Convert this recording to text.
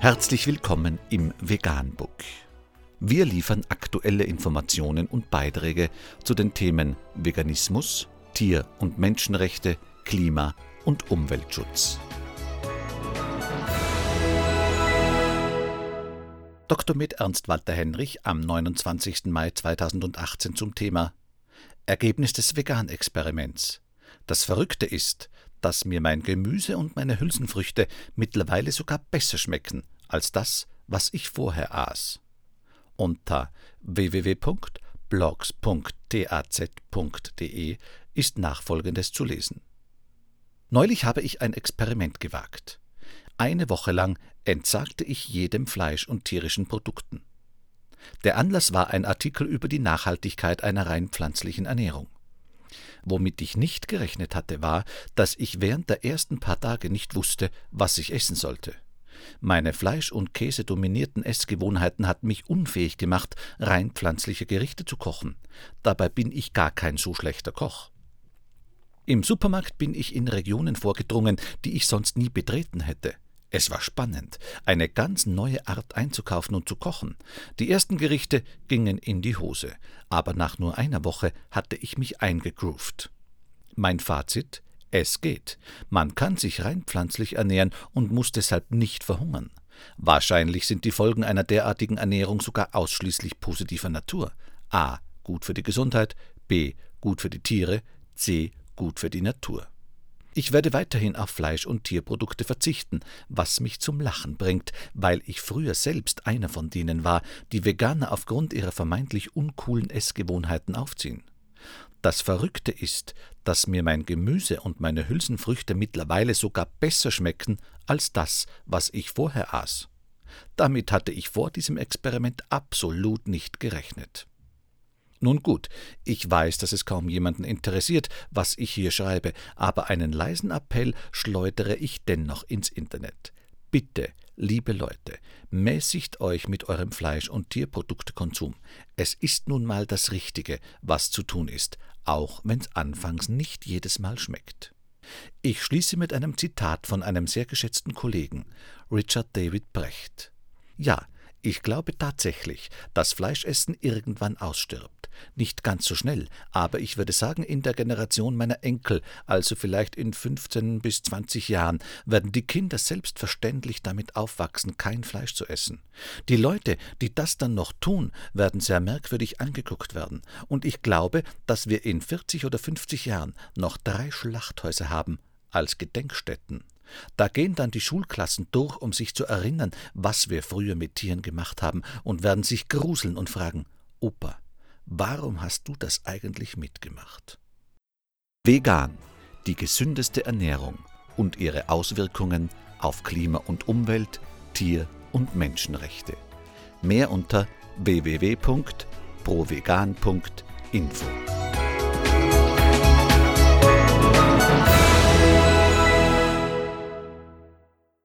Herzlich willkommen im Veganbook. Wir liefern aktuelle Informationen und Beiträge zu den Themen Veganismus, Tier- und Menschenrechte, Klima- und Umweltschutz. Dr. mit Ernst Walter Henrich am 29. Mai 2018 zum Thema Ergebnis des Vegan-Experiments. Das Verrückte ist, dass mir mein Gemüse und meine Hülsenfrüchte mittlerweile sogar besser schmecken als das, was ich vorher aß. Unter www.blogs.taz.de ist nachfolgendes zu lesen. Neulich habe ich ein Experiment gewagt. Eine Woche lang entsagte ich jedem Fleisch und tierischen Produkten. Der Anlass war ein Artikel über die Nachhaltigkeit einer rein pflanzlichen Ernährung. Womit ich nicht gerechnet hatte, war, dass ich während der ersten paar Tage nicht wusste, was ich essen sollte. Meine Fleisch- und Käse dominierten Essgewohnheiten hatten mich unfähig gemacht, rein pflanzliche Gerichte zu kochen. Dabei bin ich gar kein so schlechter Koch. Im Supermarkt bin ich in Regionen vorgedrungen, die ich sonst nie betreten hätte. Es war spannend, eine ganz neue Art einzukaufen und zu kochen. Die ersten Gerichte gingen in die Hose, aber nach nur einer Woche hatte ich mich eingegroovt. Mein Fazit es geht. Man kann sich rein pflanzlich ernähren und muss deshalb nicht verhungern. Wahrscheinlich sind die Folgen einer derartigen Ernährung sogar ausschließlich positiver Natur. A. Gut für die Gesundheit, B. Gut für die Tiere, C. Gut für die Natur. Ich werde weiterhin auf Fleisch- und Tierprodukte verzichten, was mich zum Lachen bringt, weil ich früher selbst einer von denen war, die Veganer aufgrund ihrer vermeintlich uncoolen Essgewohnheiten aufziehen. Das Verrückte ist, dass mir mein Gemüse und meine Hülsenfrüchte mittlerweile sogar besser schmecken als das, was ich vorher aß. Damit hatte ich vor diesem Experiment absolut nicht gerechnet. Nun gut, ich weiß, dass es kaum jemanden interessiert, was ich hier schreibe, aber einen leisen Appell schleudere ich dennoch ins Internet. Bitte, liebe Leute, mäßigt euch mit eurem Fleisch- und Tierproduktekonsum. Es ist nun mal das Richtige, was zu tun ist, auch wenn's anfangs nicht jedes Mal schmeckt. Ich schließe mit einem Zitat von einem sehr geschätzten Kollegen, Richard David Brecht. Ja, ich glaube tatsächlich, dass Fleischessen irgendwann ausstirbt. Nicht ganz so schnell, aber ich würde sagen, in der Generation meiner Enkel, also vielleicht in 15 bis 20 Jahren, werden die Kinder selbstverständlich damit aufwachsen, kein Fleisch zu essen. Die Leute, die das dann noch tun, werden sehr merkwürdig angeguckt werden. Und ich glaube, dass wir in 40 oder 50 Jahren noch drei Schlachthäuser haben als Gedenkstätten. Da gehen dann die Schulklassen durch, um sich zu erinnern, was wir früher mit Tieren gemacht haben, und werden sich gruseln und fragen Opa, warum hast du das eigentlich mitgemacht? Vegan, die gesündeste Ernährung und ihre Auswirkungen auf Klima und Umwelt, Tier- und Menschenrechte. Mehr unter www.provegan.info.